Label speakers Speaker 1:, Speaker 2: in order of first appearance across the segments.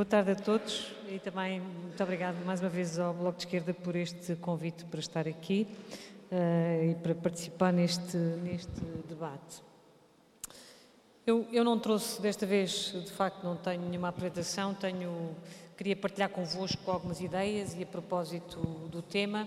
Speaker 1: Boa tarde a todos e também muito obrigado mais uma vez ao Bloco de Esquerda por este convite para estar aqui uh, e para participar neste, neste debate. Eu, eu, não trouxe desta vez, de facto, não tenho nenhuma apresentação, tenho, queria partilhar convosco algumas ideias e a propósito do tema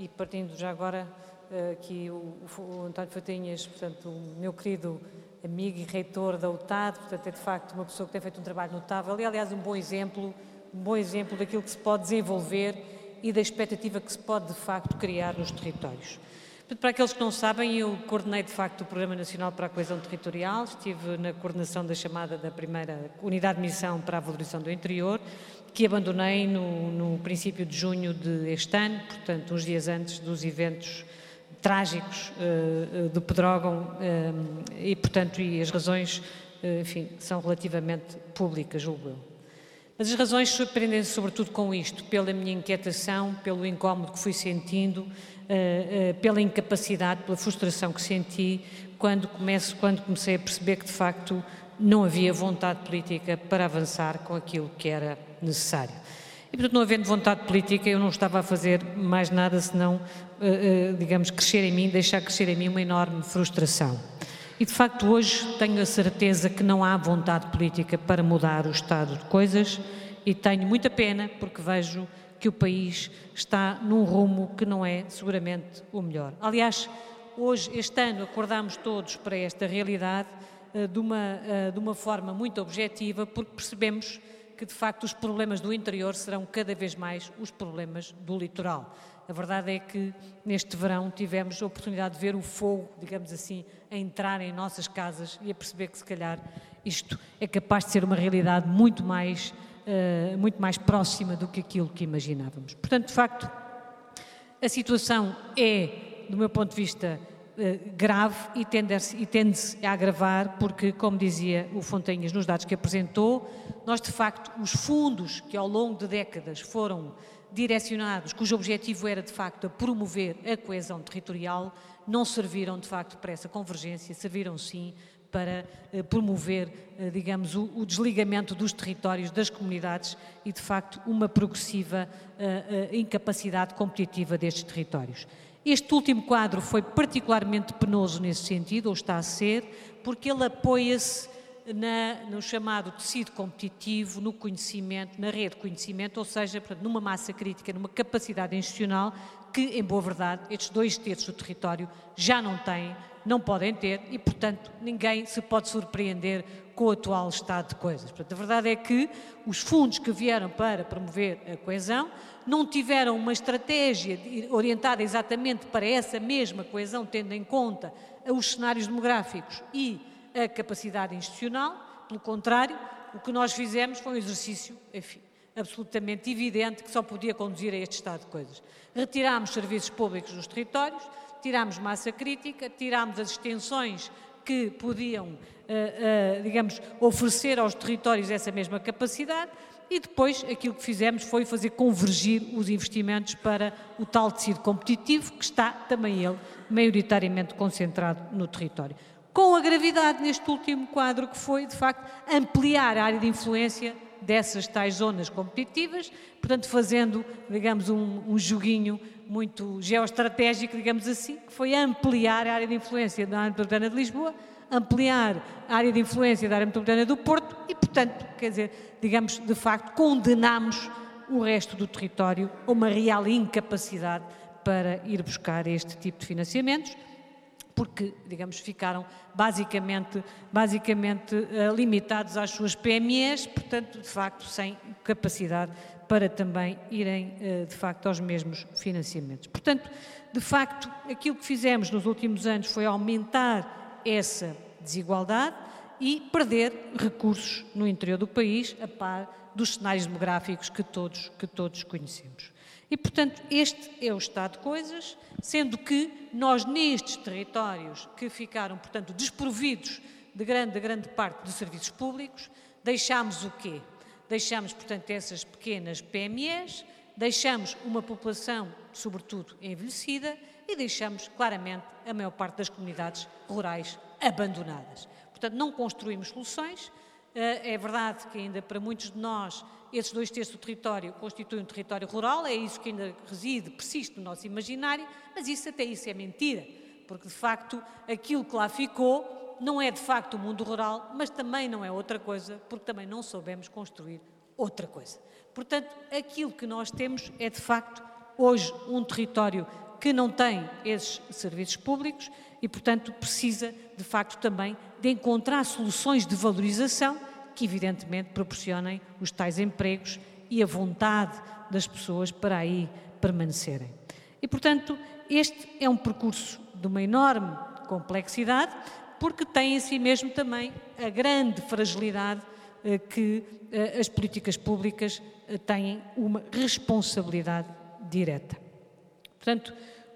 Speaker 1: e partindo já agora uh, aqui o, o António Fatinhas, portanto, o meu querido amigo e reitor da UTAD, portanto é de facto uma pessoa que tem feito um trabalho notável e aliás um bom exemplo, um bom exemplo daquilo que se pode desenvolver e da expectativa que se pode de facto criar nos territórios. Para aqueles que não sabem, eu coordenei de facto o Programa Nacional para a Coesão Territorial, estive na coordenação da chamada da primeira Unidade de Missão para a Valorização do Interior, que abandonei no, no princípio de junho deste ano, portanto, uns dias antes dos eventos trágicos uh, do Pedrógão uh, e, portanto, e as razões, enfim, são relativamente públicas, julgo eu. Mas as razões surpreendem-se sobretudo com isto, pela minha inquietação, pelo incómodo que fui sentindo, pela incapacidade, pela frustração que senti quando, começo, quando comecei a perceber que, de facto, não havia vontade política para avançar com aquilo que era necessário. E, portanto, não havendo vontade política, eu não estava a fazer mais nada senão, uh, uh, digamos, crescer em mim, deixar crescer em mim uma enorme frustração. E, de facto, hoje tenho a certeza que não há vontade política para mudar o estado de coisas e tenho muita pena porque vejo que o país está num rumo que não é seguramente o melhor. Aliás, hoje, este ano, acordamos todos para esta realidade uh, de, uma, de uma forma muito objetiva porque percebemos que de facto os problemas do interior serão cada vez mais os problemas do litoral. A verdade é que neste verão tivemos a oportunidade de ver o fogo, digamos assim, a entrar em nossas casas e a perceber que se calhar isto é capaz de ser uma realidade muito mais, uh, muito mais próxima do que aquilo que imaginávamos. Portanto, de facto, a situação é, do meu ponto de vista, grave e tende-se tende a agravar porque, como dizia o Fontanhas nos dados que apresentou, nós de facto os fundos que ao longo de décadas foram direcionados, cujo objetivo era de facto a promover a coesão territorial, não serviram de facto para essa convergência, serviram sim para eh, promover, eh, digamos, o, desligamento dos territórios, das comunidades e, de facto, uma progressiva incapacidade competitiva destes territórios. Este último quadro foi particularmente penoso nesse sentido, ou está a ser, porque ele apoia-se no chamado tecido competitivo, no conhecimento, na rede de conhecimento, ou seja, portanto, numa massa crítica, numa capacidade institucional que, em boa verdade, estes dois terços do território já não têm, não podem ter e, portanto, ninguém se pode surpreender com o atual estado de coisas. Portanto, a verdade é que os fundos que vieram para promover a coesão não tiveram uma estratégia orientada exatamente para essa mesma coesão, tendo em conta os cenários demográficos e a capacidade institucional. Pelo contrário, o que nós fizemos foi um exercício, enfim, absolutamente evidente que só podia conduzir a este estado de coisas. Retirámos serviços públicos dos territórios, tirámos massa crítica, tirámos as extensões que podiam, uh, uh, digamos, oferecer aos territórios essa mesma capacidade e depois aquilo que fizemos foi fazer convergir os investimentos para o tal tecido competitivo que está também ele maioritariamente concentrado no território. Com a gravidade neste último quadro que foi, de facto, ampliar a área de influência dessas tais zonas competitivas, portanto fazendo, digamos, um, um joguinho muito geoestratégico, digamos assim, que foi ampliar a área de influência da área metropolitana de Lisboa, ampliar a área de influência da área metropolitana do Porto e, portanto, quer dizer, digamos, de facto, condenamos o resto do território a uma real incapacidade para ir buscar este tipo de financiamentos, porque, digamos, ficaram basicamente, basicamente uh, limitados às suas PMEs, portanto, de facto, sem capacidade para também irem, uh, de facto, aos mesmos financiamentos. Portanto, de facto, aquilo que fizemos nos últimos anos foi aumentar essa desigualdade e perder recursos no interior do país, a par dos cenários demográficos que todos, que todos conhecemos. E, portanto, este é o estado de coisas, sendo que nós, nestes territórios que ficaram, portanto, desprovidos de grande, de grande parte de serviços públicos, deixámos o quê? Deixámos, portanto, essas pequenas PMEs, deixamos uma população, sobretudo, envelhecida e deixamos, claramente, a maior parte das comunidades rurais abandonadas. Portanto, não construímos soluções, É verdade que ainda para muitos de nós esses dois terços do território constituem um território rural, é isso que ainda reside, persiste no nosso imaginário, mas isso até isso é mentira, porque de facto aquilo que lá ficou não é de facto o mundo rural, mas também não é outra coisa, porque também não soubemos construir outra coisa. Portanto, aquilo que nós temos é de facto hoje um território que não tem esses serviços públicos e, portanto, precisa de facto também de encontrar soluções de valorização que, evidentemente, proporcionem os tais empregos e a vontade das pessoas para aí permanecerem. E, portanto, este é um percurso de uma enorme complexidade, porque tem em si mesmo também a grande fragilidade eh, que eh, as políticas públicas eh, têm uma responsabilidade direta. Portanto,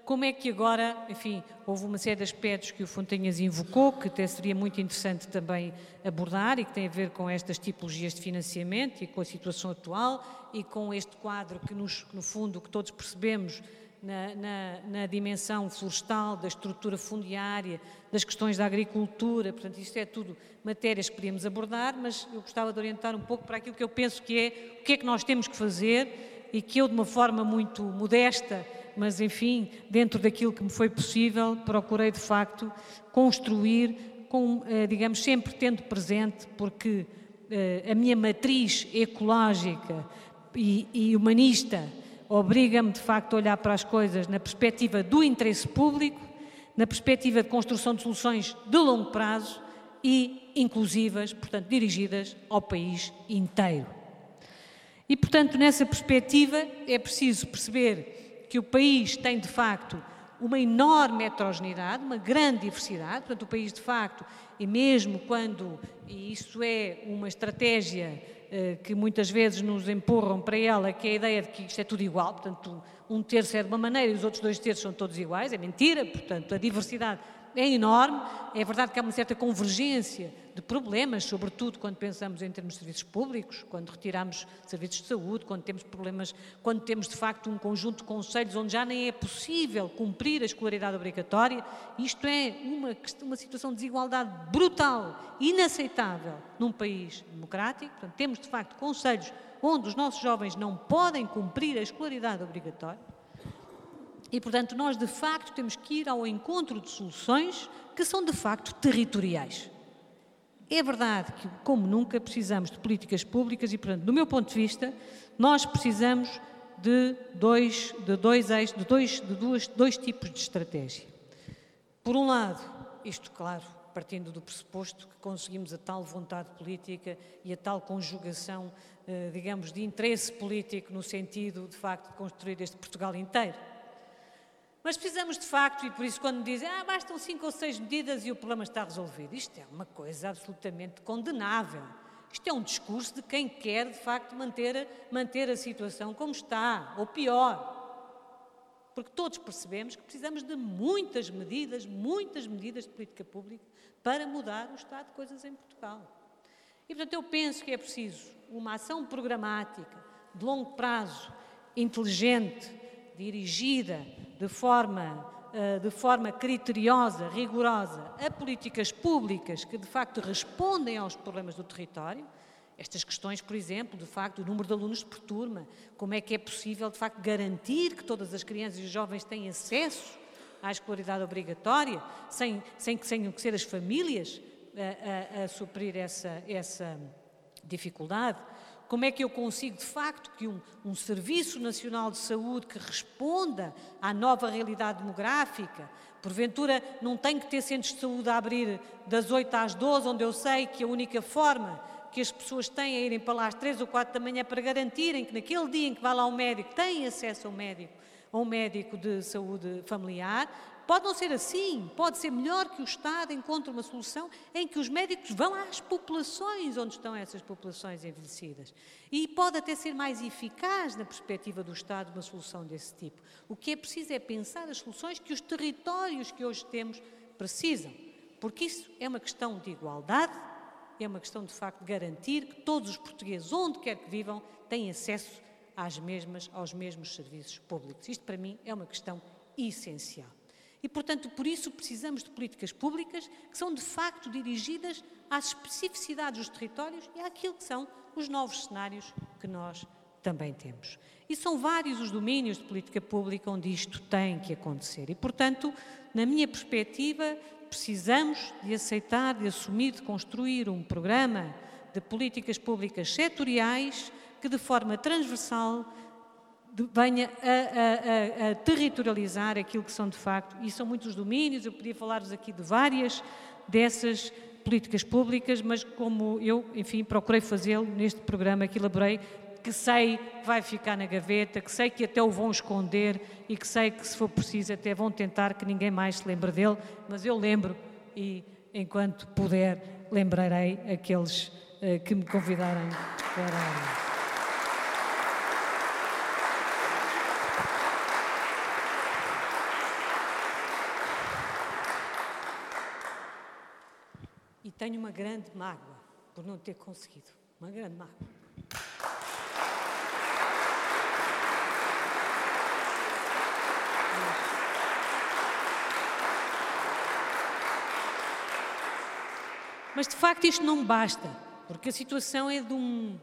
Speaker 1: como é que agora, enfim, houve uma série de aspectos que o Fontanhas invocou, que até seria muito interessante também abordar e que tem a ver com estas tipologias de financiamento e com a situação atual e com este quadro que, nos, no fundo, que todos percebemos na, na, na, dimensão florestal, da estrutura fundiária, das questões da agricultura, portanto, isto é tudo matérias que podíamos abordar, mas eu gostava de orientar um pouco para aquilo que eu penso que é o que é que nós temos que fazer e que eu, de uma forma muito modesta, mas enfim, dentro daquilo que me foi possível, procurei de facto construir, com, eh, digamos, sempre tendo presente, porque eh, a minha matriz ecológica e, e humanista obriga-me de facto a olhar para as coisas na perspectiva do interesse público, na perspectiva de construção de soluções de longo prazo e inclusivas, portanto, dirigidas ao país inteiro. E, portanto, nessa perspectiva é preciso perceber que o país tem, de facto, uma enorme heterogeneidade, uma grande diversidade, portanto, o país, de facto, e mesmo quando, e isso é uma estratégia eh, que muitas vezes nos empurram para ela, que é a ideia de que isto é tudo igual, portanto, um terço é de uma maneira e os outros dois terços são todos iguais, é mentira, portanto, a diversidade é enorme. É verdade que há uma certa convergência de problemas, sobretudo quando pensamos em termos de serviços públicos, quando retiramos serviços de saúde, quando temos problemas, quando temos de facto um conjunto de conselhos onde já nem é possível cumprir a escolaridade obrigatória. Isto é uma, uma situação de desigualdade brutal, inaceitável num país democrático. Portanto, temos de facto conselhos onde os nossos jovens não podem cumprir a escolaridade obrigatória. E, portanto, nós de facto temos que ir ao encontro de soluções que são de facto territoriais. É verdade que, como nunca, precisamos de políticas públicas e, portanto, do meu ponto de vista, nós precisamos de dois, de dois, de dois, de duas, dois tipos de estratégia. Por um lado, isto, claro, partindo do pressuposto que conseguimos a tal vontade política e a tal conjugação, eh, digamos, de interesse político no sentido, de facto, de construir este Portugal inteiro. Mas precisamos de facto, e por isso quando dizem, ah, bastam cinco ou seis medidas e o problema está resolvido, isto é uma coisa absolutamente condenável. Isto é um discurso de quem quer, de facto, manter, manter a situação como está, ou pior. Porque todos percebemos que precisamos de muitas medidas, muitas medidas de política pública para mudar o estado de coisas em Portugal. E, portanto, eu penso que é preciso uma ação programática, de longo prazo, inteligente, dirigida de forma, eh, de forma criteriosa, rigorosa, a políticas públicas que de facto respondem aos problemas do território. Estas questões, por exemplo, de facto, o número de alunos por turma, como é que é possível, de facto, garantir que todas as crianças e jovens têm acesso à escolaridade obrigatória, sem, sem que tenham que ser as famílias a, a, a suprir essa, essa dificuldade. Como é que eu consigo, de facto, que um, um Serviço Nacional de Saúde que responda à nova realidade demográfica, porventura não tem que ter centros de saúde a abrir das 8 às 12, onde eu sei que a única forma que as pessoas têm a irem para lá às 3 ou 4 da manhã para garantirem que naquele dia em que vai lá um médico têm acesso ao médico, a um médico de saúde familiar, Pode não ser assim, pode ser melhor que o Estado encontre uma solução em que os médicos vão às populações onde estão essas populações envelhecidas. E pode até ser mais eficaz na perspectiva do Estado uma solução desse tipo. O que é preciso é pensar as soluções que os territórios que hoje temos precisam, porque isso é uma questão de igualdade, é uma questão de facto de garantir que todos os portugueses, onde quer que vivam, têm acesso às mesmas, aos mesmos serviços públicos. Isto para mim é uma questão essencial. E, portanto, por isso precisamos de políticas públicas que são de facto dirigidas às especificidades dos territórios e àquilo que são os novos cenários que nós também temos. E são vários os domínios de política pública onde isto tem que acontecer. E, portanto, na minha perspectiva, precisamos de aceitar, de assumir, de construir um programa de políticas públicas setoriais que, de forma transversal, venha a, a, a, territorializar aquilo que são de facto, e são muitos domínios, eu podia falar-vos aqui de várias dessas políticas públicas, mas como eu, enfim, procurei fazê-lo neste programa que elaborei, que sei que vai ficar na gaveta, que sei que até o vão esconder e que sei que, se for preciso, até vão tentar que ninguém mais se lembre dele, mas eu lembro e, enquanto puder, lembrarei aqueles uh, que me convidarem para. Tenho uma grande mágoa por não ter conseguido. Uma grande mágoa. Mas de facto isto não basta, porque a situação é de, um,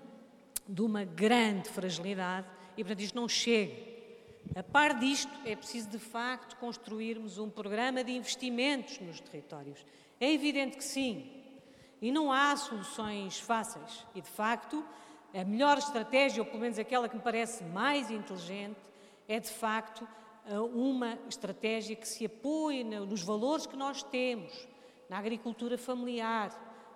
Speaker 1: de uma grande fragilidade e portanto isto não chega. A par disto, é preciso de facto construirmos um programa de investimentos nos territórios. É evidente que sim, e não há soluções fáceis. E de facto, a melhor estratégia, ou pelo menos aquela que me parece mais inteligente, é de facto uma estratégia que se apoie nos valores que nós temos, na agricultura familiar,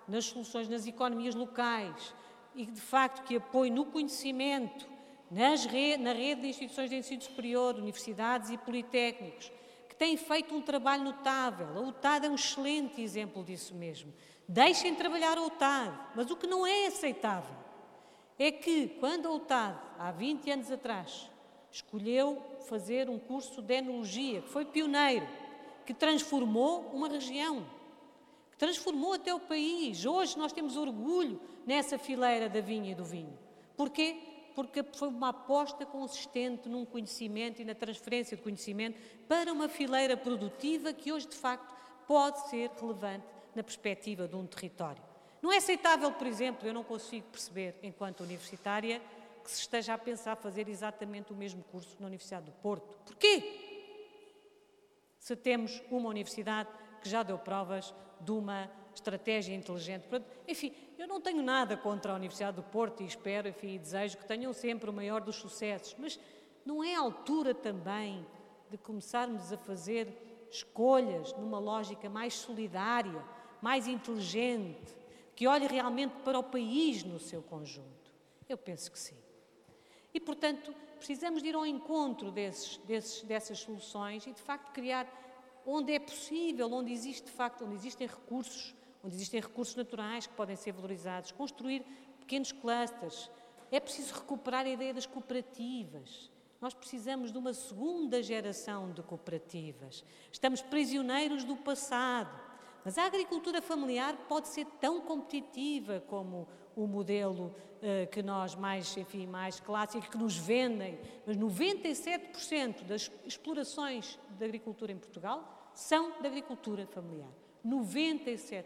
Speaker 1: nas soluções nas economias locais e, de facto, que apoie no conhecimento, re na rede de instituições de ensino superior, universidades e politécnicos, que têm feito um trabalho notável. A UTAD é um excelente exemplo disso mesmo. Deixem trabalhar a UTAD, mas o que não é aceitável é que, quando a UTAD, há 20 anos atrás, escolheu fazer um curso de enologia, que foi pioneiro, que transformou uma região, que transformou até o país. Hoje nós temos orgulho nessa fileira da vinha e do vinho. Porquê? Porque foi uma aposta consistente num conhecimento e na transferência de conhecimento para uma fileira produtiva que hoje, de facto, pode ser relevante na perspectiva de um território. Não é aceitável, por exemplo, eu não consigo perceber, enquanto universitária, que se esteja a pensar fazer exatamente o mesmo curso na Universidade do Porto. Porquê? Se temos uma universidade que já deu provas de uma estratégia inteligente. Enfim, eu não tenho nada contra a Universidade do Porto e espero, enfim, e desejo que tenham sempre o maior dos sucessos, mas não é a altura também de começarmos a fazer escolhas numa lógica mais solidária, mais inteligente, que olhe realmente para o país no seu conjunto? Eu penso que sim. E, portanto, precisamos de ir ao encontro desses, desses, dessas soluções e, de facto, criar onde é possível, onde existe, de facto, onde existem recursos, onde existem recursos naturais que podem ser valorizados, construir pequenos clusters. É preciso recuperar a ideia das cooperativas. Nós precisamos de uma segunda geração de cooperativas. Estamos prisioneiros do passado. Mas a agricultura familiar pode ser tão competitiva como o modelo uh, que nós mais, enfim, mais clássico, que nos vendem. Mas 97% das explorações de agricultura em Portugal são de agricultura familiar. 97%.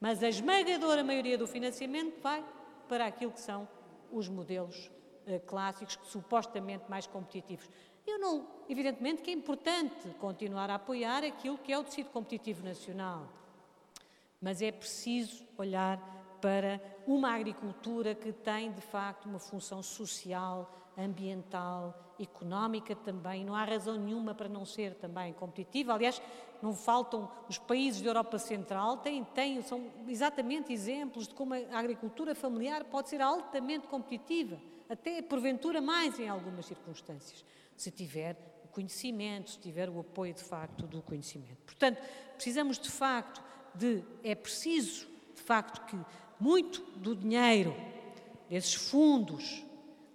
Speaker 1: Mas a esmagadora maioria do financiamento vai para aquilo que são os modelos uh, clássicos, supostamente mais competitivos. Eu não, evidentemente que é importante continuar a apoiar aquilo que é o tecido competitivo nacional, mas é preciso olhar para uma agricultura que tem de facto uma função social, ambiental, económica também. Não há razão nenhuma para não ser também competitiva. Aliás, não faltam os países da Europa Central têm, têm são exatamente exemplos de como a agricultura familiar pode ser altamente competitiva, até porventura mais em algumas circunstâncias se tiver o conhecimento, se tiver o apoio de facto do conhecimento. Portanto, precisamos de facto de, é preciso de facto que muito do dinheiro desses fundos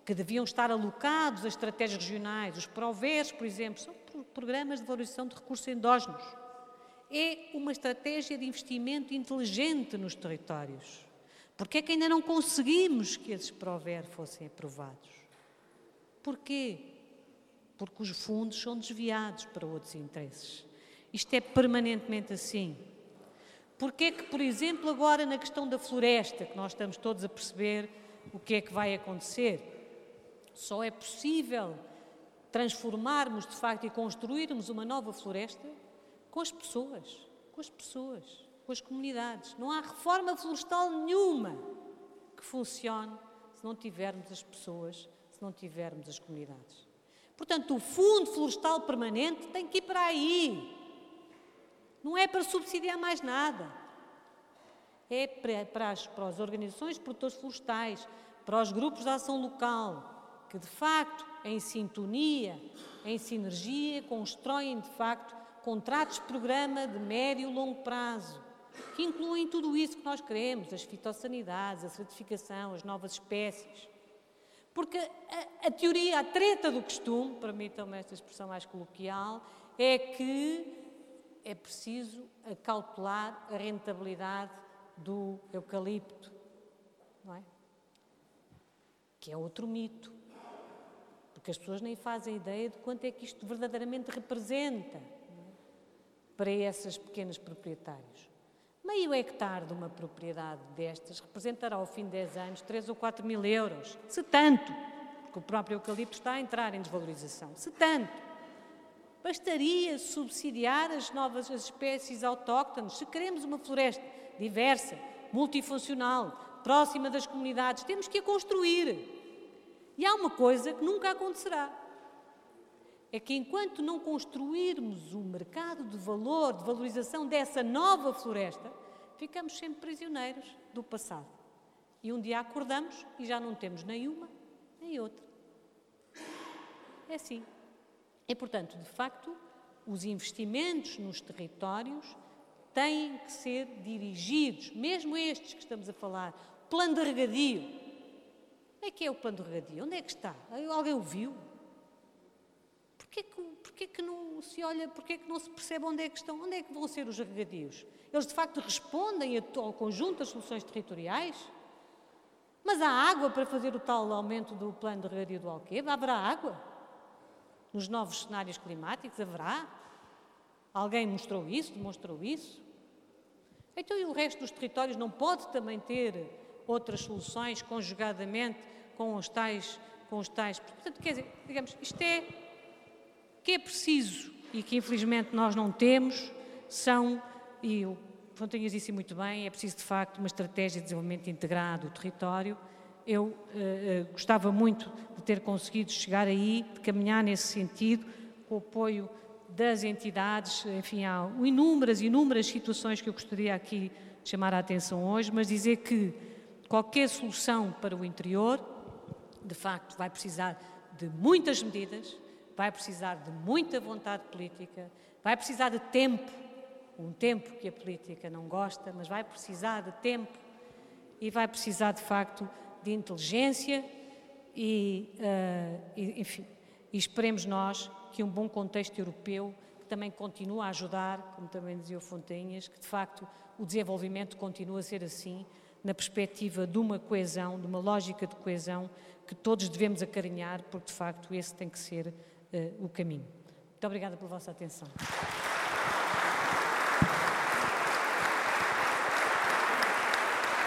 Speaker 1: que deviam estar alocados às estratégias regionais, os PROVERS, por exemplo, são programas de valorização de recursos endógenos. É uma estratégia de investimento inteligente nos territórios. Porque é que ainda não conseguimos que esses PROVER fossem aprovados? Porquê? Porque os fundos são desviados para outros interesses. Isto é permanentemente assim. Porque é que, por exemplo, agora na questão da floresta, que nós estamos todos a perceber o que é que vai acontecer, só é possível transformarmos de facto e construirmos uma nova floresta com as pessoas, com as pessoas, com as comunidades. Não há reforma florestal nenhuma que funcione se não tivermos as pessoas, se não tivermos as comunidades. Portanto, o Fundo Florestal Permanente tem que ir para aí. Não é para subsidiar mais nada. É para, para, as, para as organizações produtores florestais, para os grupos de ação local, que de facto, em sintonia, em sinergia, constroem de facto contratos de programa de médio e longo prazo, que incluem tudo isso que nós queremos, as fitossanidades, a certificação, as novas espécies. Porque a, a teoria, a treta do costume, permitam-me esta expressão mais coloquial, é que é preciso acautelar a rentabilidade do eucalipto, não é? Que é outro mito. Porque as pessoas nem fazem ideia de quanto é que isto verdadeiramente representa é? para esses pequenos proprietários. Meio hectare de uma propriedade destas representará ao fim de 10 anos 3 ou 4 mil euros. Se tanto, porque o próprio eucalipto está a entrar em desvalorização. Se tanto. Bastaria subsidiar as novas as espécies autóctones. Se queremos uma floresta diversa, multifuncional, próxima das comunidades, temos que a construir. E há uma coisa que nunca acontecerá. É que enquanto não construirmos um mercado de valor, de valorização dessa nova floresta, ficamos sempre prisioneiros do passado. E um dia acordamos e já não temos nem uma nem outra. É assim. E, portanto, de facto, os investimentos nos territórios têm que ser dirigidos, mesmo estes que estamos a falar, plano de regadio. Onde é que é o plano de regadio? Onde é que está? Alguém o viu? Porquê que, porquê que não se olha, porquê que não se percebe onde é que estão, onde é que vão ser os regadios? Eles de facto respondem ao conjunto das soluções territoriais? Mas há água para fazer o tal aumento do plano de regadio do Alqueva? Haverá água? nos novos cenários climáticos? Haverá? Alguém mostrou isso, demonstrou isso? Então, e o resto dos territórios não pode também ter outras soluções conjugadamente com os tais, com os tais. Portanto, quer dizer, digamos, isto é que é preciso e que infelizmente nós não temos, são, e o Fontanhas disse muito bem, é preciso de facto uma estratégia de desenvolvimento integrado do território. Eu uh, gostava muito de ter conseguido chegar aí, de caminhar nesse sentido, com o apoio das entidades, enfim, há inúmeras, inúmeras situações que eu gostaria aqui de chamar a atenção hoje, mas dizer que qualquer solução para o interior, de facto, vai precisar de muitas medidas, vai precisar de muita vontade política, vai precisar de tempo, um tempo que a política não gosta, mas vai precisar de tempo e vai precisar, de facto, de inteligência e, uh, e, enfim, e esperemos nós que um bom contexto europeu que também continua a ajudar, como também dizia o Fontainhas, que de facto o desenvolvimento continua a ser assim, na perspectiva de uma coesão, de uma lógica de coesão que todos devemos acarinhar, porque de facto esse tem que ser o caminho. Muito obrigada pela vossa atenção.